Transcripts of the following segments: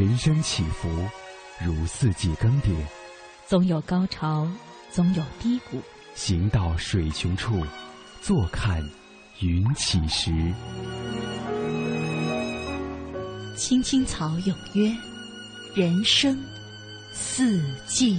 人生起伏，如四季更迭，总有高潮，总有低谷。行到水穷处，坐看云起时。青青草有约，人生四季。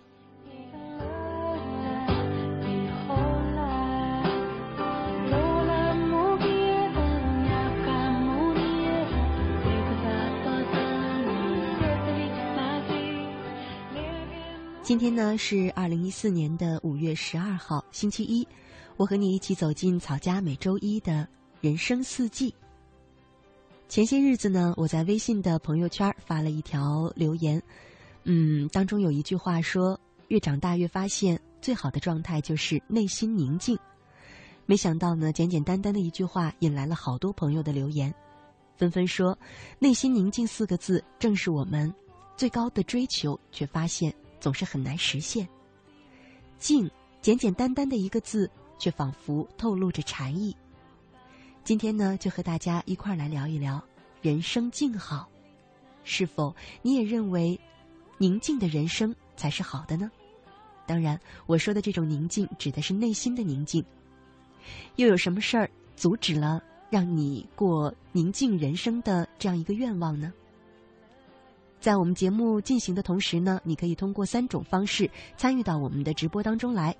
今天呢是二零一四年的五月十二号，星期一。我和你一起走进草家每周一的人生四季。前些日子呢，我在微信的朋友圈发了一条留言，嗯，当中有一句话说：“越长大越发现，最好的状态就是内心宁静。”没想到呢，简简单单的一句话引来了好多朋友的留言，纷纷说：“内心宁静四个字，正是我们最高的追求。”却发现。总是很难实现。静，简简单单的一个字，却仿佛透露着禅意。今天呢，就和大家一块儿来聊一聊人生静好。是否你也认为，宁静的人生才是好的呢？当然，我说的这种宁静，指的是内心的宁静。又有什么事儿阻止了让你过宁静人生的这样一个愿望呢？在我们节目进行的同时呢，你可以通过三种方式参与到我们的直播当中来。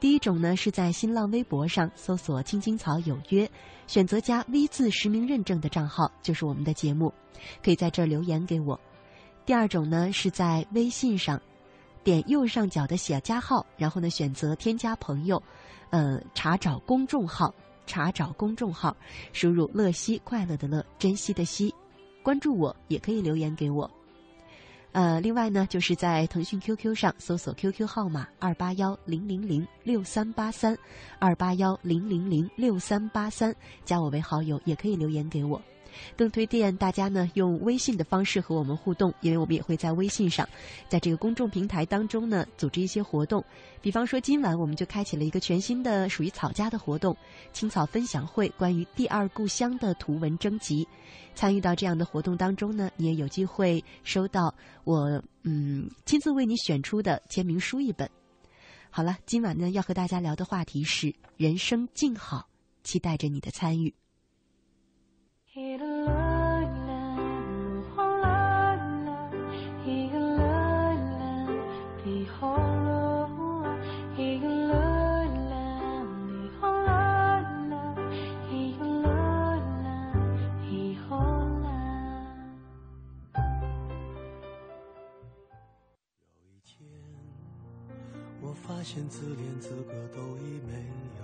第一种呢，是在新浪微博上搜索“青青草有约”，选择加 V 字实名认证的账号就是我们的节目，可以在这儿留言给我。第二种呢，是在微信上点右上角的小加号，然后呢选择添加朋友，呃，查找公众号，查找公众号，输入“乐西快乐的乐，珍惜的惜”，关注我也可以留言给我。呃，另外呢，就是在腾讯 QQ 上搜索 QQ 号码二八幺零零零六三八三，二八幺零零零六三八三，加我为好友，也可以留言给我。更推荐大家呢用微信的方式和我们互动，因为我们也会在微信上，在这个公众平台当中呢组织一些活动。比方说今晚我们就开启了一个全新的属于草家的活动——青草分享会，关于第二故乡的图文征集。参与到这样的活动当中呢，你也有机会收到我嗯亲自为你选出的签名书一本。好了，今晚呢要和大家聊的话题是人生静好，期待着你的参与。发现自怜资格都已没有，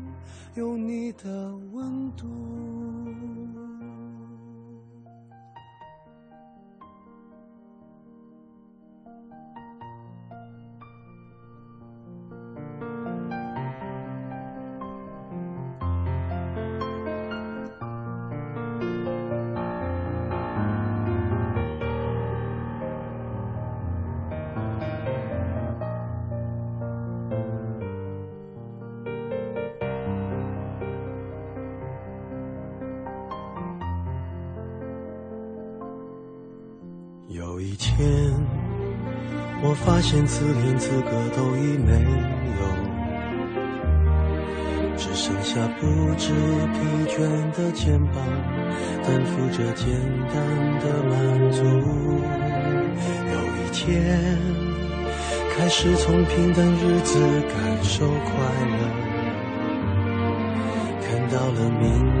有你的温度。发现自怜资格都已没有，只剩下不知疲倦的肩膀，担负着简单的满足。有一天，开始从平淡日子感受快乐，看到了明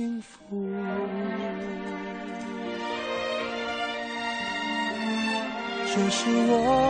幸福，这是我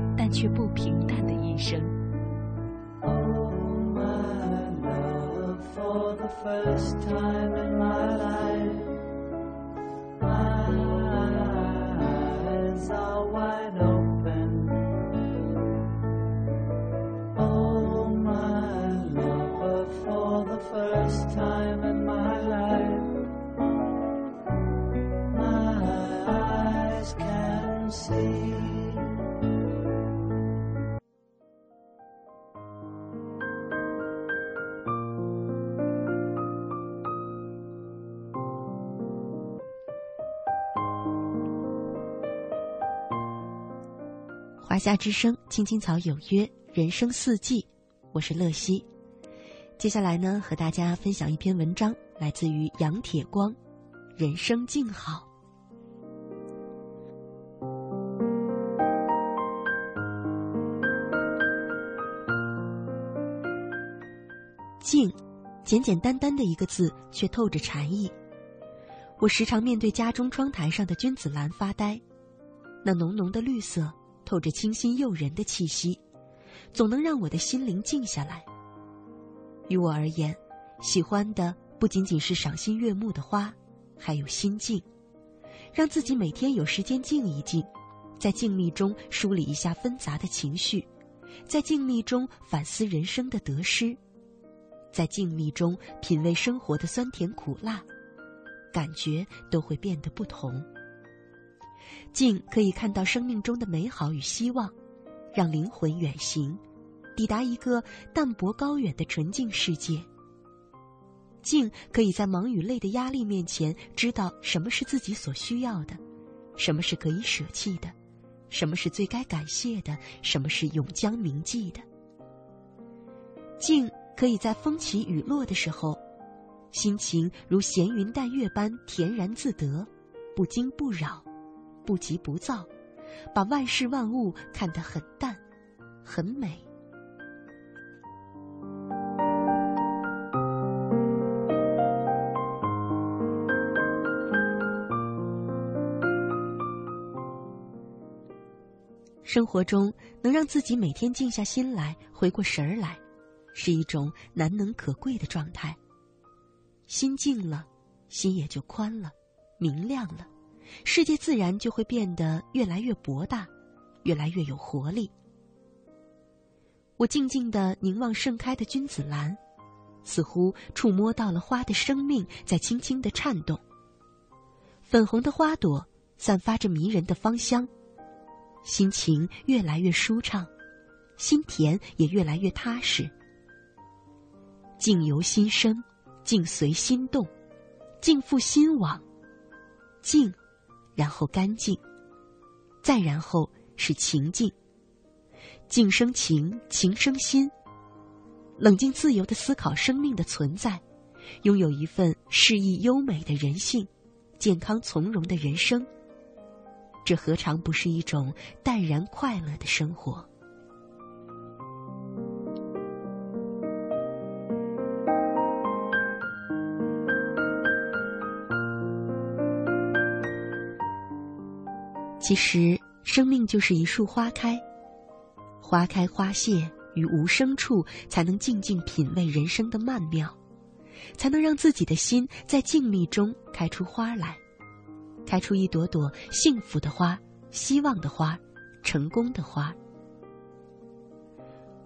但却不平淡的一生。华夏之声，青青草有约，人生四季，我是乐西。接下来呢，和大家分享一篇文章，来自于杨铁光，《人生静好》。静，简简单单的一个字，却透着禅意。我时常面对家中窗台上的君子兰发呆，那浓浓的绿色。透着清新诱人的气息，总能让我的心灵静下来。于我而言，喜欢的不仅仅是赏心悦目的花，还有心境，让自己每天有时间静一静，在静谧中梳理一下纷杂的情绪，在静谧中反思人生的得失，在静谧中品味生活的酸甜苦辣，感觉都会变得不同。静可以看到生命中的美好与希望，让灵魂远行，抵达一个淡泊高远的纯净世界。静可以在忙与累的压力面前，知道什么是自己所需要的，什么是可以舍弃的，什么是最该感谢的，什么是永将铭记的。静可以在风起雨落的时候，心情如闲云淡月般恬然自得，不惊不扰。不急不躁，把万事万物看得很淡，很美。生活中能让自己每天静下心来，回过神儿来，是一种难能可贵的状态。心静了，心也就宽了，明亮了。世界自然就会变得越来越博大，越来越有活力。我静静的凝望盛开的君子兰，似乎触摸到了花的生命在轻轻的颤动。粉红的花朵散发着迷人的芳香，心情越来越舒畅，心田也越来越踏实。静由心生，静随心动，静赴心往，静。然后干净，再然后是情境。静生情，情生心。冷静自由的思考生命的存在，拥有一份适意优美的人性，健康从容的人生。这何尝不是一种淡然快乐的生活？其实，生命就是一束花开，花开花谢于无声处，才能静静品味人生的曼妙，才能让自己的心在静谧中开出花来，开出一朵朵幸福的花、希望的花、成功的花。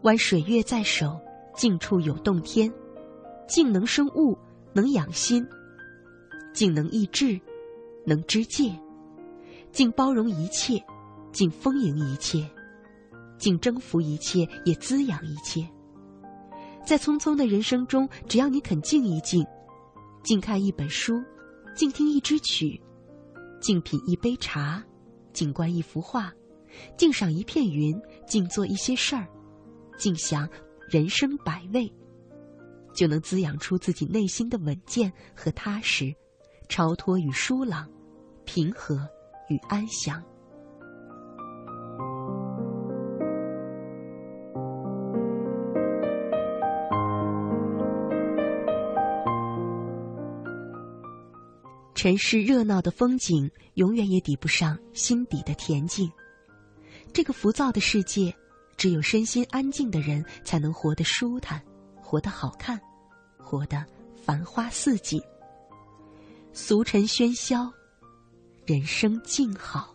玩水月在手，静处有洞天，静能生物，能养心，静能益智，能知戒。竟包容一切，竟丰盈一切，竟征服一切，也滋养一切。在匆匆的人生中，只要你肯静一静，静看一本书，静听一支曲，静品一杯茶，静观一幅画，静赏一片云，静做一些事儿，静想人生百味，就能滋养出自己内心的稳健和踏实，超脱与舒朗，平和。与安详。尘世热闹的风景，永远也抵不上心底的恬静。这个浮躁的世界，只有身心安静的人，才能活得舒坦，活得好看，活得繁花似锦。俗尘喧嚣。人生静好。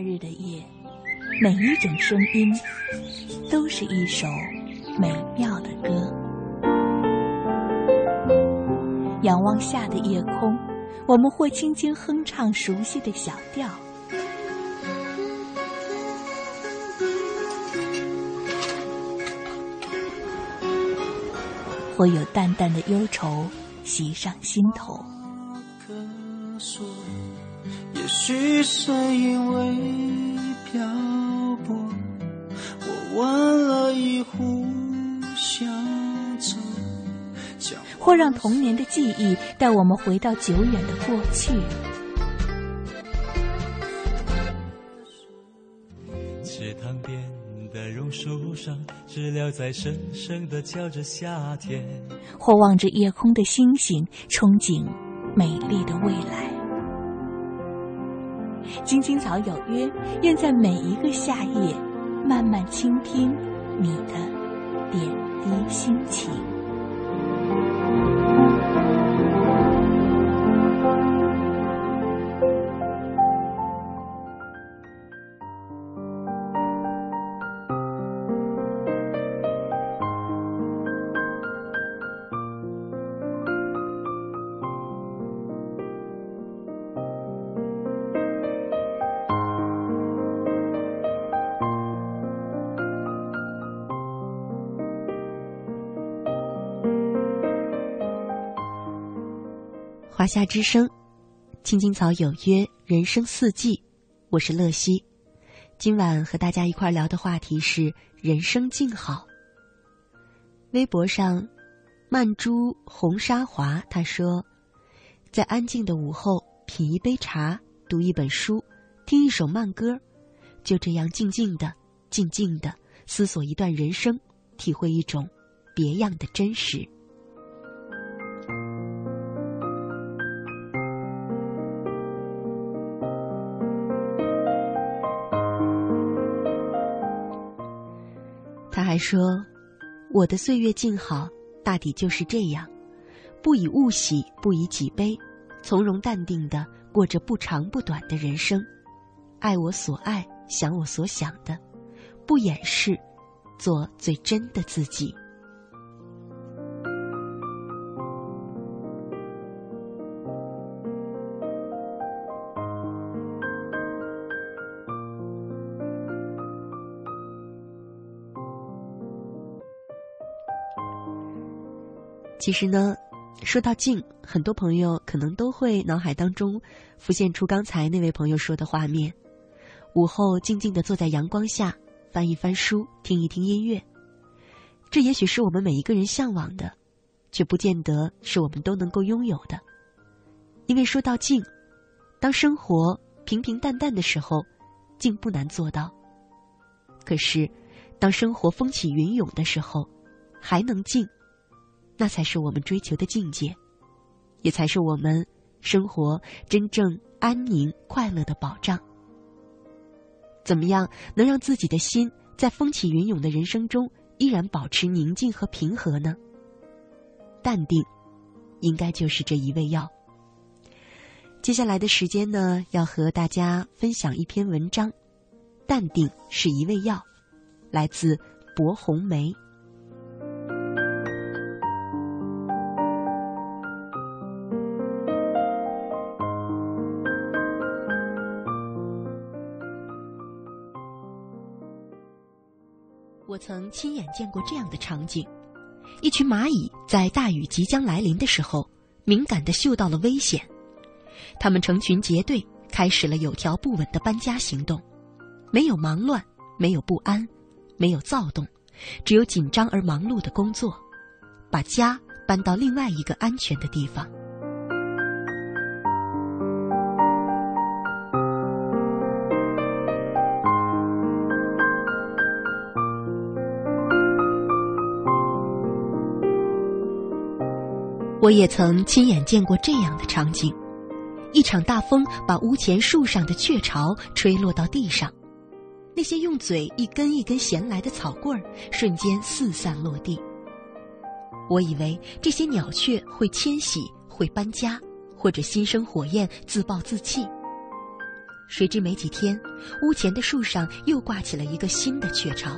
夏日的夜，每一种声音都是一首美妙的歌。仰望夏的夜空，我们会轻轻哼唱熟悉的小调。会有淡淡的忧愁袭上心头。也许是因为漂泊，我问了一壶小酒，或让童年的记忆带我们回到久远的过去。池塘边的榕树上，知了在声声的叫着夏天。或望着夜空的星星，憧憬美丽的未来。青青草有约，愿在每一个夏夜，慢慢倾听你的点滴心情。夏之声，青青草有约，人生四季，我是乐西。今晚和大家一块聊的话题是人生静好。微博上，曼珠红沙华他说，在安静的午后，品一杯茶，读一本书，听一首慢歌，就这样静静的静静的思索一段人生，体会一种别样的真实。说：“我的岁月静好，大抵就是这样，不以物喜，不以己悲，从容淡定的过着不长不短的人生，爱我所爱，想我所想的，不掩饰，做最真的自己。”其实呢，说到静，很多朋友可能都会脑海当中浮现出刚才那位朋友说的画面：午后静静的坐在阳光下，翻一翻书，听一听音乐。这也许是我们每一个人向往的，却不见得是我们都能够拥有的。因为说到静，当生活平平淡淡的时候，静不难做到；可是，当生活风起云涌的时候，还能静。那才是我们追求的境界，也才是我们生活真正安宁快乐的保障。怎么样能让自己的心在风起云涌的人生中依然保持宁静和平和呢？淡定，应该就是这一味药。接下来的时间呢，要和大家分享一篇文章，《淡定是一味药》，来自薄红梅。曾亲眼见过这样的场景：一群蚂蚁在大雨即将来临的时候，敏感地嗅到了危险，它们成群结队，开始了有条不紊的搬家行动。没有忙乱，没有不安，没有躁动，只有紧张而忙碌的工作，把家搬到另外一个安全的地方。我也曾亲眼见过这样的场景：一场大风把屋前树上的雀巢吹落到地上，那些用嘴一根一根衔来的草棍儿瞬间四散落地。我以为这些鸟雀会迁徙、会搬家，或者心生火焰自暴自弃。谁知没几天，屋前的树上又挂起了一个新的雀巢。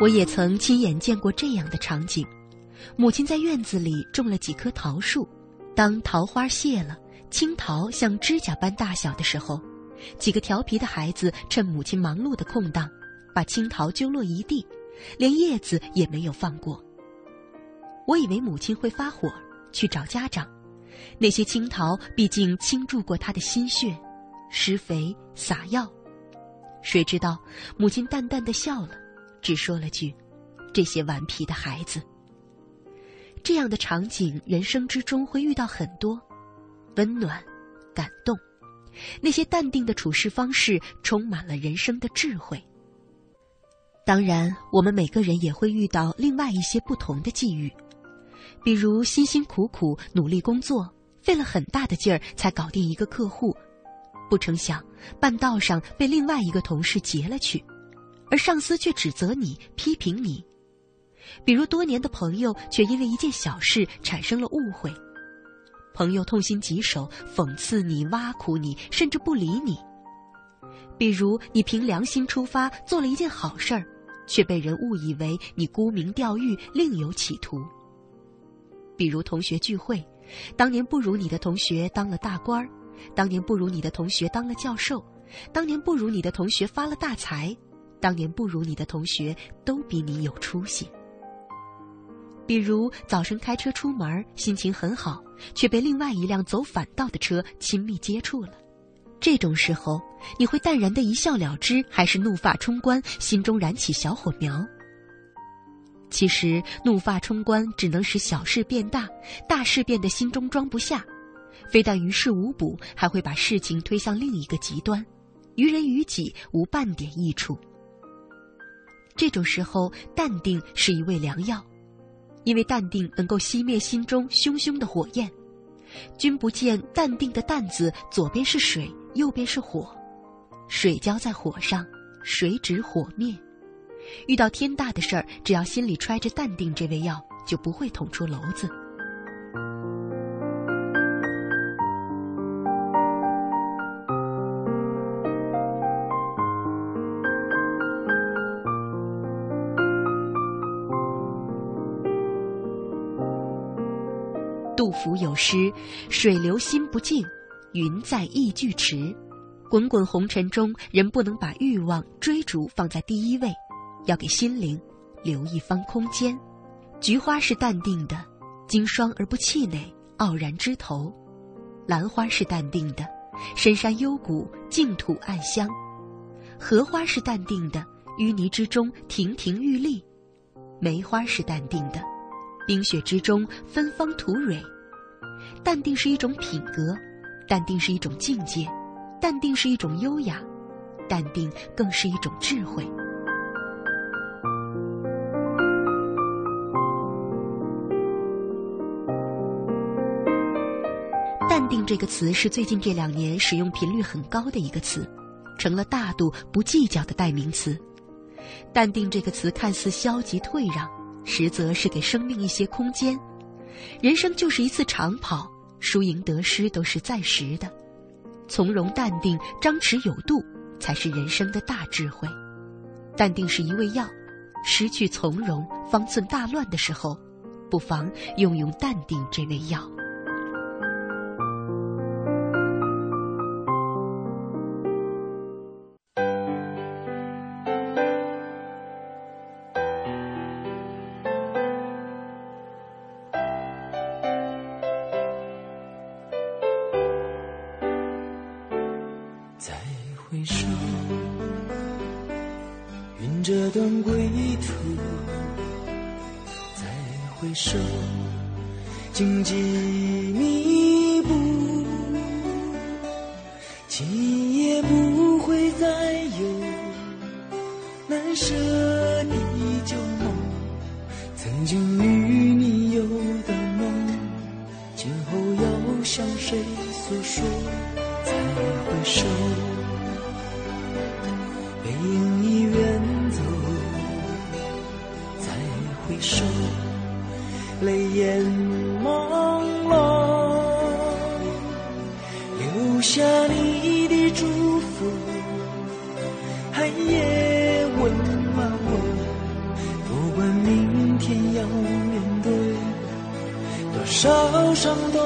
我也曾亲眼见过这样的场景：母亲在院子里种了几棵桃树，当桃花谢了，青桃像指甲般大小的时候，几个调皮的孩子趁母亲忙碌的空档，把青桃揪落一地，连叶子也没有放过。我以为母亲会发火，去找家长。那些青桃毕竟倾注过她的心血，施肥撒药，谁知道母亲淡淡的笑了。只说了句：“这些顽皮的孩子。”这样的场景，人生之中会遇到很多，温暖、感动。那些淡定的处事方式，充满了人生的智慧。当然，我们每个人也会遇到另外一些不同的际遇，比如辛辛苦苦努力工作，费了很大的劲儿才搞定一个客户，不成想半道上被另外一个同事劫了去。而上司却指责你、批评你，比如多年的朋友却因为一件小事产生了误会，朋友痛心疾首，讽刺你、挖苦你，甚至不理你；比如你凭良心出发做了一件好事儿，却被人误以为你沽名钓誉、另有企图；比如同学聚会，当年不如你的同学当了大官儿，当年不如你的同学当了教授，当年不如你的同学发了大财。当年不如你的同学都比你有出息。比如早晨开车出门，心情很好，却被另外一辆走反道的车亲密接触了。这种时候，你会淡然的一笑了之，还是怒发冲冠，心中燃起小火苗？其实怒发冲冠只能使小事变大，大事变得心中装不下，非但于事无补，还会把事情推向另一个极端，于人于己无半点益处。这种时候，淡定是一味良药，因为淡定能够熄灭心中汹汹的火焰。君不见淡定的“淡”字，左边是水，右边是火，水浇在火上，水止火灭。遇到天大的事儿，只要心里揣着淡定这味药，就不会捅出篓子。杜甫有诗：“水流心不静，云在意俱迟。”滚滚红尘中，人不能把欲望、追逐放在第一位，要给心灵留一方空间。菊花是淡定的，经霜而不气馁，傲然枝头；兰花是淡定的，深山幽谷，净土暗香；荷花是淡定的，淤泥之中，亭亭玉立；梅花是淡定的。冰雪之中，芬芳吐蕊。淡定是一种品格，淡定是一种境界，淡定是一种优雅，淡定更是一种智慧。淡定这个词是最近这两年使用频率很高的一个词，成了大度不计较的代名词。淡定这个词看似消极退让。实则是给生命一些空间。人生就是一次长跑，输赢得失都是暂时的。从容淡定、张弛有度，才是人生的大智慧。淡定是一味药，失去从容、方寸大乱的时候，不妨用用淡定这味药。有伤痛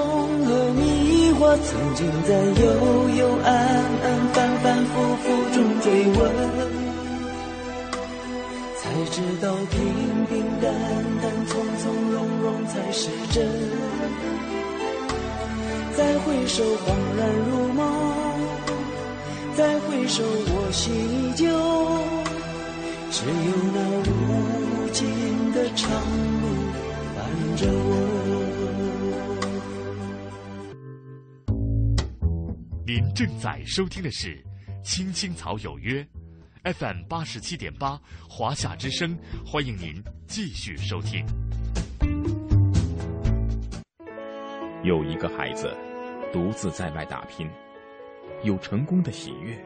和迷惑，曾经在幽幽暗暗、反反复复中追问，才知道平平淡淡、从从容容才是真。再回首，恍然如梦；再回首，我心依旧。只有那无尽的长路伴着我。您正在收听的是《青青草有约》，FM 八十七点八，华夏之声，欢迎您继续收听。有一个孩子独自在外打拼，有成功的喜悦，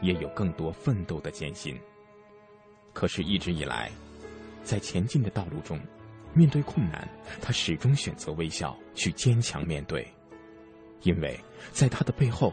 也有更多奋斗的艰辛。可是，一直以来，在前进的道路中，面对困难，他始终选择微笑，去坚强面对，因为在他的背后。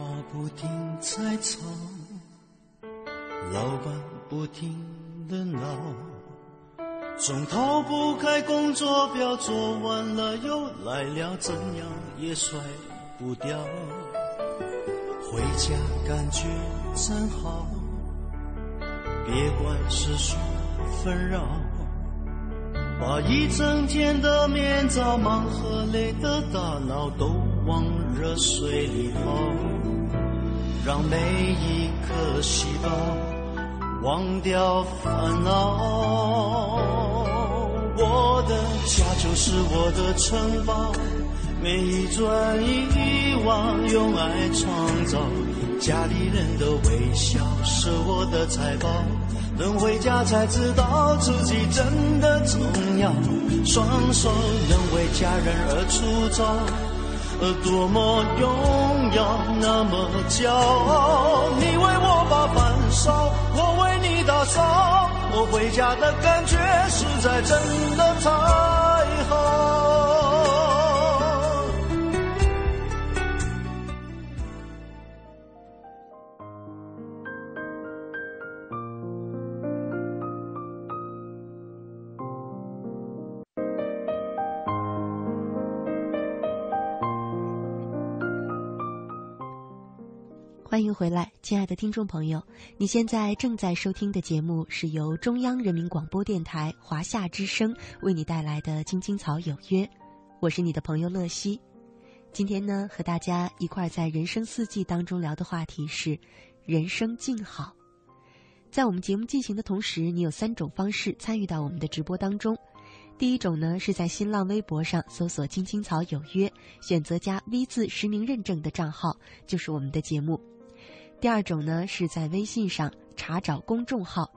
电话不停在吵，老板不停的闹，总逃不开工作表，做完了又来了，怎样也甩不掉。回家感觉真好，别管世俗纷扰，把一整天的面罩、忙和累的大脑都往热水里泡，让每一颗细胞忘掉烦恼。我的家就是我的城堡，每一砖一瓦用爱创造，家里人的微笑是我的财宝。等回家才知道自己真的重要，双手能为家人而出招，多么荣耀，那么骄傲。你为我把饭烧，我为你打扫。我回家的感觉实在真的太好。回来，亲爱的听众朋友！你现在正在收听的节目是由中央人民广播电台华夏之声为你带来的《青青草有约》，我是你的朋友乐西。今天呢，和大家一块儿在人生四季当中聊的话题是人生静好。在我们节目进行的同时，你有三种方式参与到我们的直播当中。第一种呢，是在新浪微博上搜索“青青草有约”，选择加 V 字实名认证的账号，就是我们的节目。第二种呢，是在微信上查找公众号，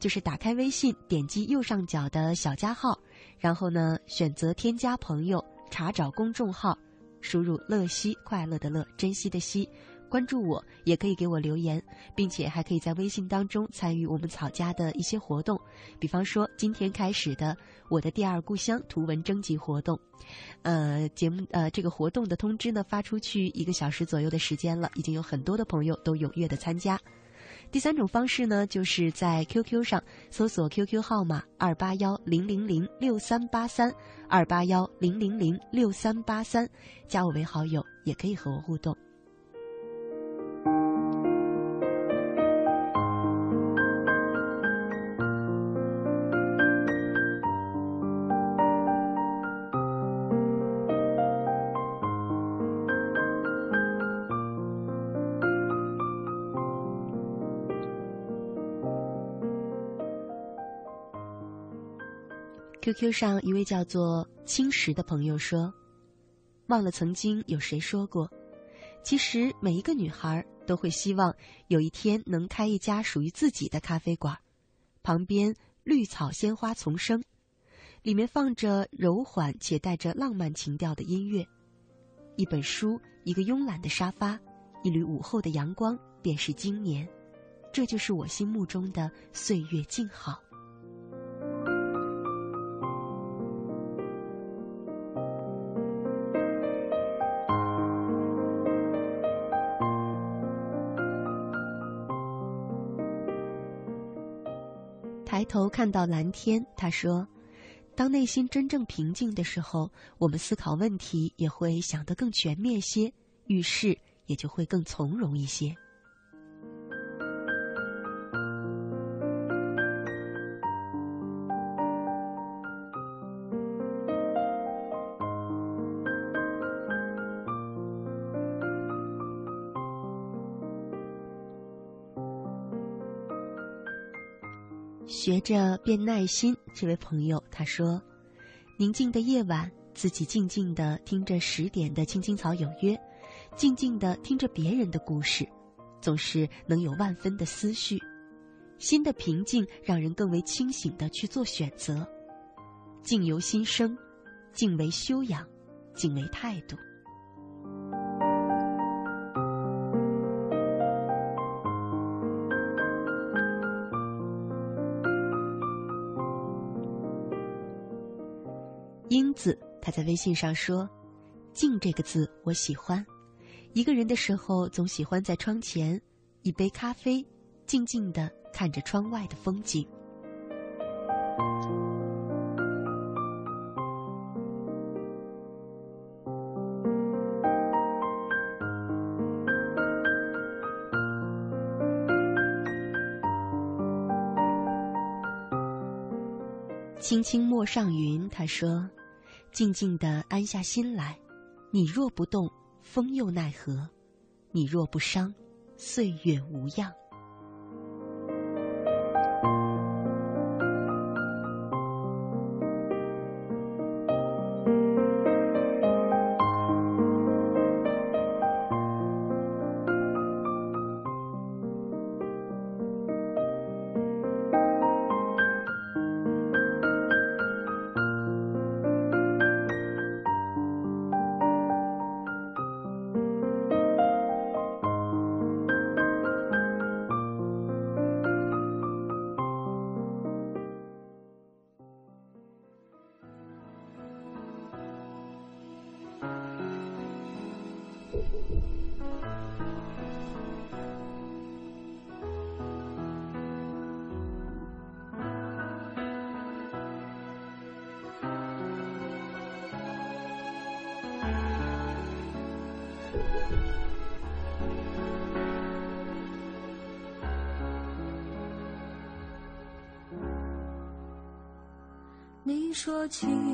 就是打开微信，点击右上角的小加号，然后呢选择添加朋友，查找公众号，输入“乐西”快乐的乐，珍惜的惜。关注我，也可以给我留言，并且还可以在微信当中参与我们草家的一些活动，比方说今天开始的“我的第二故乡”图文征集活动。呃，节目呃这个活动的通知呢发出去一个小时左右的时间了，已经有很多的朋友都踊跃的参加。第三种方式呢，就是在 QQ 上搜索 QQ 号码二八幺零零零六三八三二八幺零零零六三八三，加我为好友，也可以和我互动。QQ 上一位叫做青石的朋友说：“忘了曾经有谁说过，其实每一个女孩都会希望有一天能开一家属于自己的咖啡馆，旁边绿草鲜花丛生，里面放着柔缓且带着浪漫情调的音乐，一本书，一个慵懒的沙发，一缕午后的阳光，便是今年。这就是我心目中的岁月静好。”头看到蓝天，他说：“当内心真正平静的时候，我们思考问题也会想得更全面些，遇事也就会更从容一些。”学着变耐心，这位朋友他说：“宁静的夜晚，自己静静的听着十点的青青草有约，静静的听着别人的故事，总是能有万分的思绪。心的平静让人更为清醒的去做选择。静由心生，静为修养，静为态度。”他在微信上说：“静这个字我喜欢，一个人的时候总喜欢在窗前，一杯咖啡，静静的看着窗外的风景。”青青陌上云，他说：“静静的安下心来。你若不动风又奈何？你若不伤岁月无恙。情。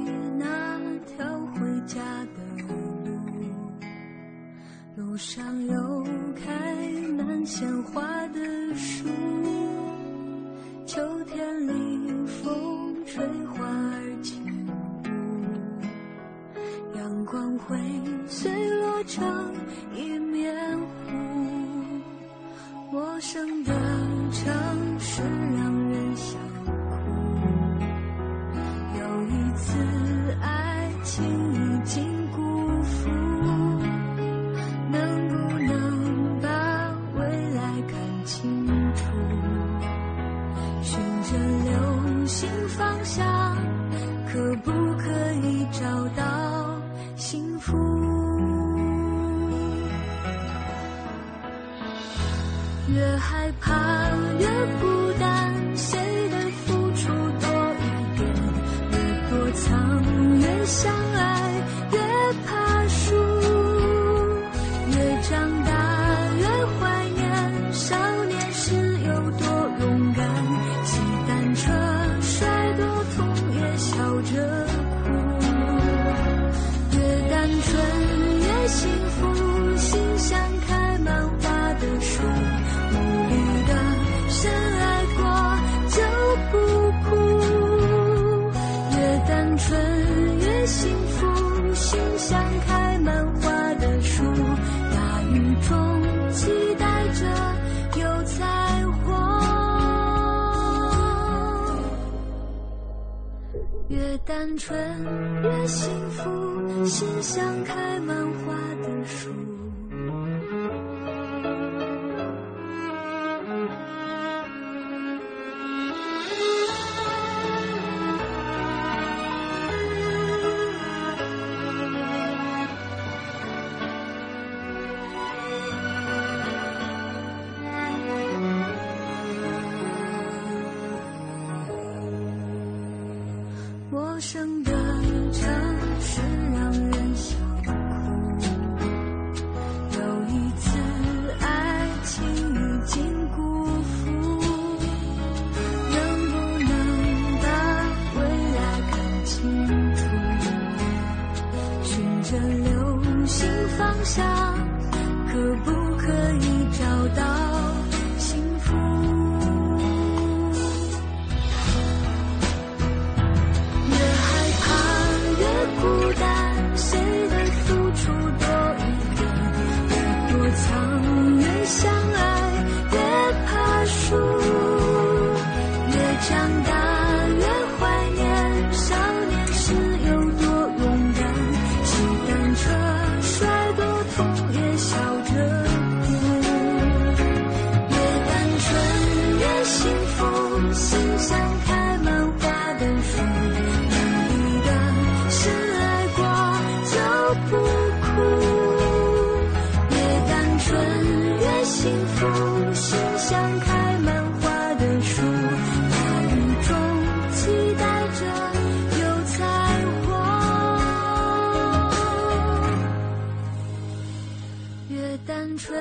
春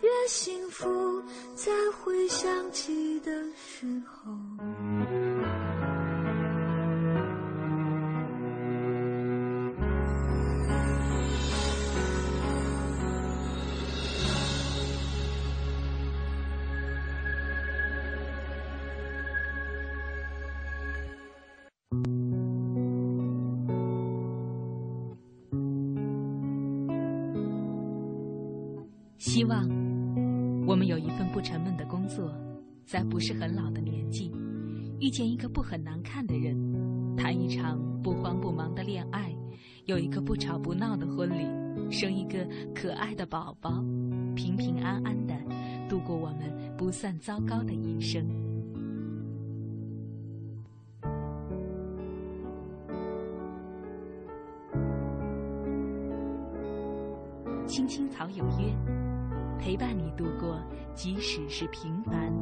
越幸福再回想起的时候。不很难看的人，谈一场不慌不忙的恋爱，有一个不吵不闹的婚礼，生一个可爱的宝宝，平平安安的度过我们不算糟糕的一生。青青草有约，陪伴你度过即使是平凡，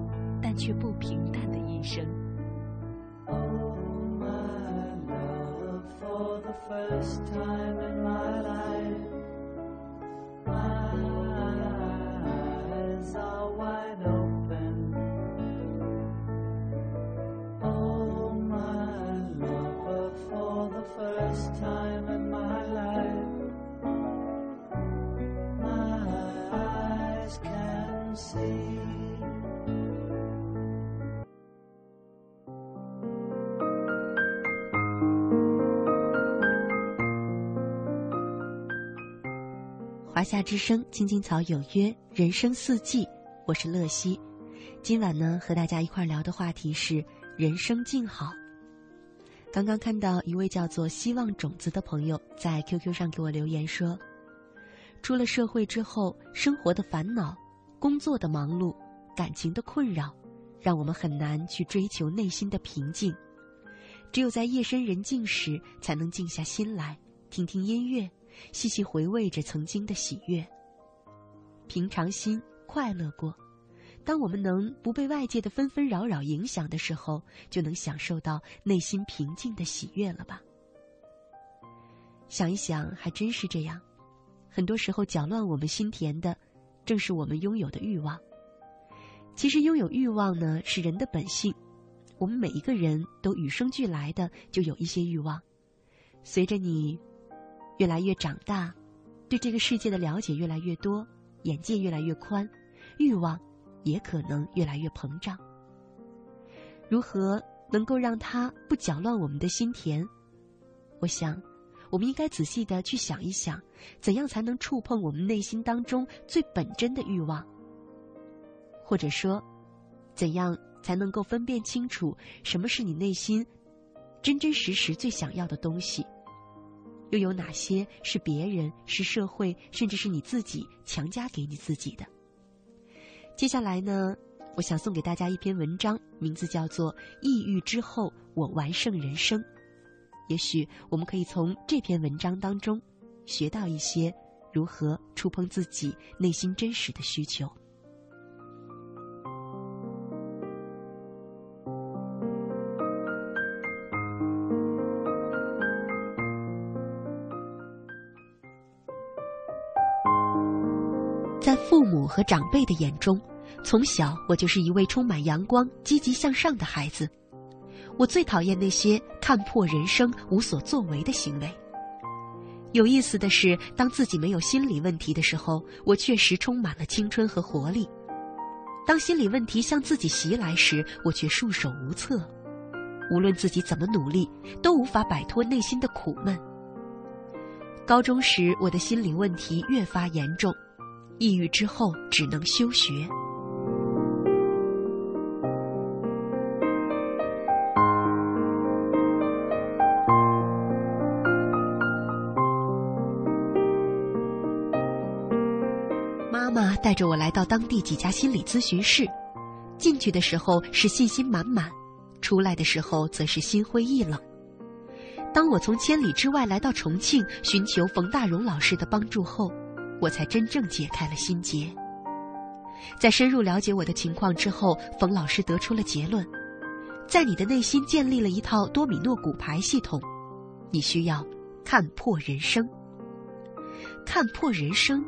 华夏之声，青青草有约，人生四季，我是乐西。今晚呢，和大家一块聊的话题是人生静好。刚刚看到一位叫做“希望种子”的朋友在 QQ 上给我留言说：“出了社会之后，生活的烦恼、工作的忙碌、感情的困扰，让我们很难去追求内心的平静。只有在夜深人静时，才能静下心来，听听音乐。”细细回味着曾经的喜悦，平常心快乐过。当我们能不被外界的纷纷扰扰影响的时候，就能享受到内心平静的喜悦了吧？想一想，还真是这样。很多时候，搅乱我们心田的，正是我们拥有的欲望。其实，拥有欲望呢，是人的本性。我们每一个人都与生俱来的就有一些欲望。随着你。越来越长大，对这个世界的了解越来越多，眼界越来越宽，欲望也可能越来越膨胀。如何能够让它不搅乱我们的心田？我想，我们应该仔细的去想一想，怎样才能触碰我们内心当中最本真的欲望？或者说，怎样才能够分辨清楚什么是你内心真真实实最想要的东西？又有哪些是别人、是社会，甚至是你自己强加给你自己的？接下来呢，我想送给大家一篇文章，名字叫做《抑郁之后我完胜人生》。也许我们可以从这篇文章当中学到一些如何触碰自己内心真实的需求。和长辈的眼中，从小我就是一位充满阳光、积极向上的孩子。我最讨厌那些看破人生、无所作为的行为。有意思的是，当自己没有心理问题的时候，我确实充满了青春和活力；当心理问题向自己袭来时，我却束手无策。无论自己怎么努力，都无法摆脱内心的苦闷。高中时，我的心理问题越发严重。抑郁之后，只能休学。妈妈带着我来到当地几家心理咨询室，进去的时候是信心满满，出来的时候则是心灰意冷。当我从千里之外来到重庆，寻求冯大荣老师的帮助后，我才真正解开了心结。在深入了解我的情况之后，冯老师得出了结论：在你的内心建立了一套多米诺骨牌系统，你需要看破人生。看破人生，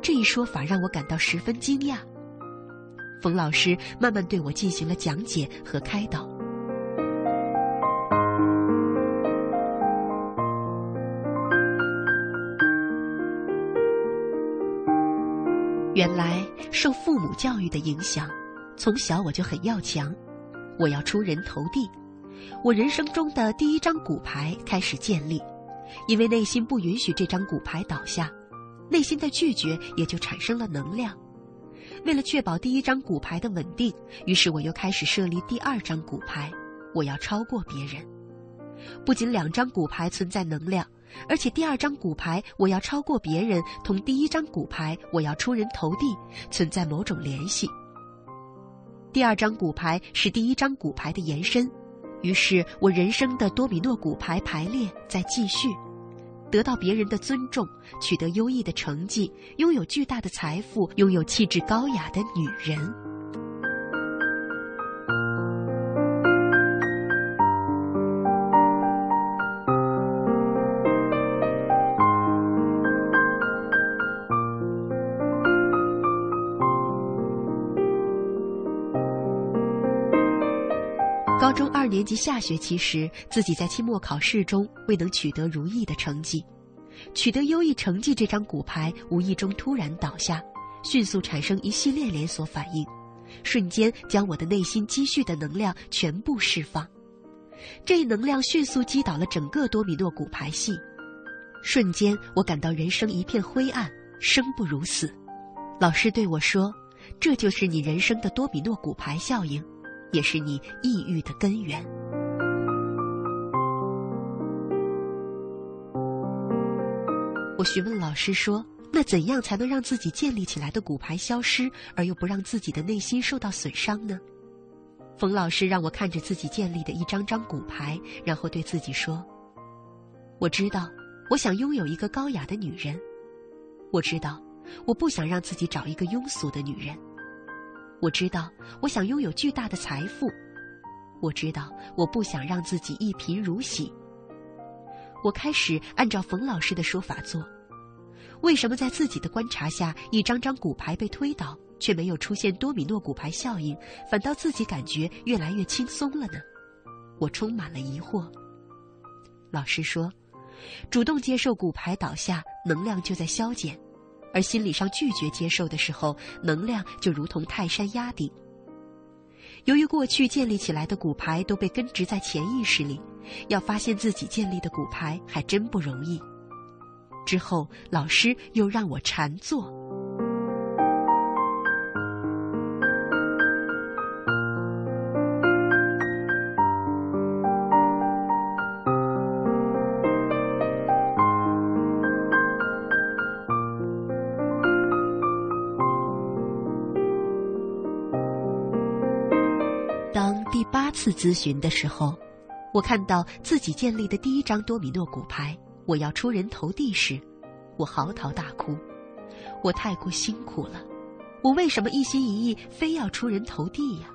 这一说法让我感到十分惊讶。冯老师慢慢对我进行了讲解和开导。原来受父母教育的影响，从小我就很要强，我要出人头地。我人生中的第一张骨牌开始建立，因为内心不允许这张骨牌倒下。内心的拒绝也就产生了能量。为了确保第一张骨牌的稳定，于是我又开始设立第二张骨牌，我要超过别人。不仅两张骨牌存在能量，而且第二张骨牌我要超过别人，同第一张骨牌我要出人头地存在某种联系。第二张骨牌是第一张骨牌的延伸，于是我人生的多米诺骨牌排列在继续。得到别人的尊重，取得优异的成绩，拥有巨大的财富，拥有气质高雅的女人。年级下学期时，自己在期末考试中未能取得如意的成绩，取得优异成绩这张骨牌无意中突然倒下，迅速产生一系列连锁反应，瞬间将我的内心积蓄的能量全部释放。这一能量迅速击倒了整个多米诺骨牌系，瞬间我感到人生一片灰暗，生不如死。老师对我说：“这就是你人生的多米诺骨牌效应。”也是你抑郁的根源。我询问老师说：“那怎样才能让自己建立起来的骨牌消失，而又不让自己的内心受到损伤呢？”冯老师让我看着自己建立的一张张骨牌，然后对自己说：“我知道，我想拥有一个高雅的女人。我知道，我不想让自己找一个庸俗的女人。”我知道，我想拥有巨大的财富。我知道，我不想让自己一贫如洗。我开始按照冯老师的说法做。为什么在自己的观察下，一张张骨牌被推倒，却没有出现多米诺骨牌效应，反倒自己感觉越来越轻松了呢？我充满了疑惑。老师说，主动接受骨牌倒下，能量就在消减。而心理上拒绝接受的时候，能量就如同泰山压顶。由于过去建立起来的骨牌都被根植在潜意识里，要发现自己建立的骨牌还真不容易。之后，老师又让我禅坐。次咨询的时候，我看到自己建立的第一张多米诺骨牌，我要出人头地时，我嚎啕大哭。我太过辛苦了，我为什么一心一意非要出人头地呀？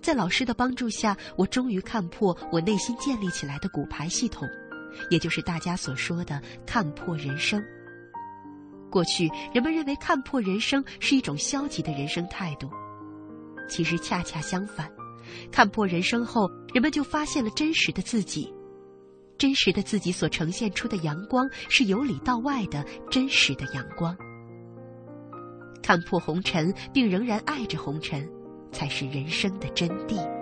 在老师的帮助下，我终于看破我内心建立起来的骨牌系统，也就是大家所说的看破人生。过去人们认为看破人生是一种消极的人生态度，其实恰恰相反。看破人生后，人们就发现了真实的自己。真实的自己所呈现出的阳光，是由里到外的真实的阳光。看破红尘，并仍然爱着红尘，才是人生的真谛。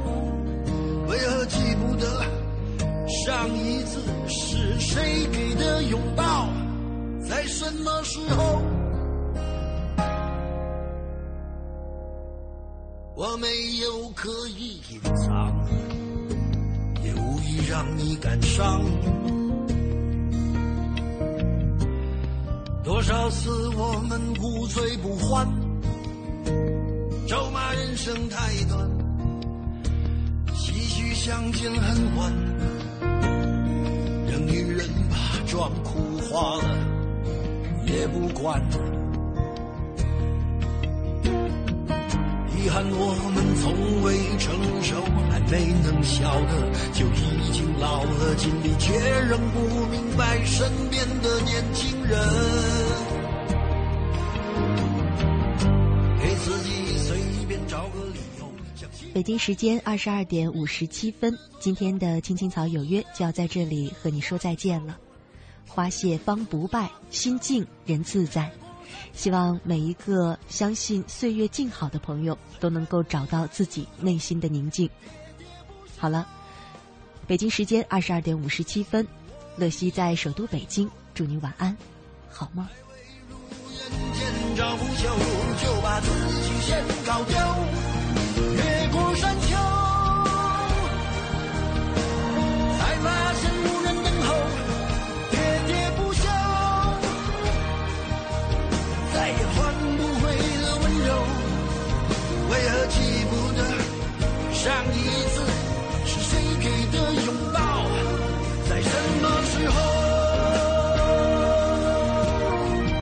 上一次是谁给的拥抱，在什么时候？我没有刻意隐藏，也无意让你感伤。多少次我们无醉不欢，咒骂人生太短。唏嘘相见恨晚，装哭花了也不管。遗憾我们从未成熟，还没能晓得，就已经老了，尽力却仍不明白身边的年轻人。给自己随便找个理由。北京时间二十二点五十七分，今天的青青草有约就要在这里和你说再见了。花谢方不败，心静人自在。希望每一个相信岁月静好的朋友都能够找到自己内心的宁静。好了，北京时间二十二点五十七分，乐西在首都北京，祝你晚安，好梦。见着不朽，就把自己先搞丢。越过山上一次是谁给的拥抱，在什么时候？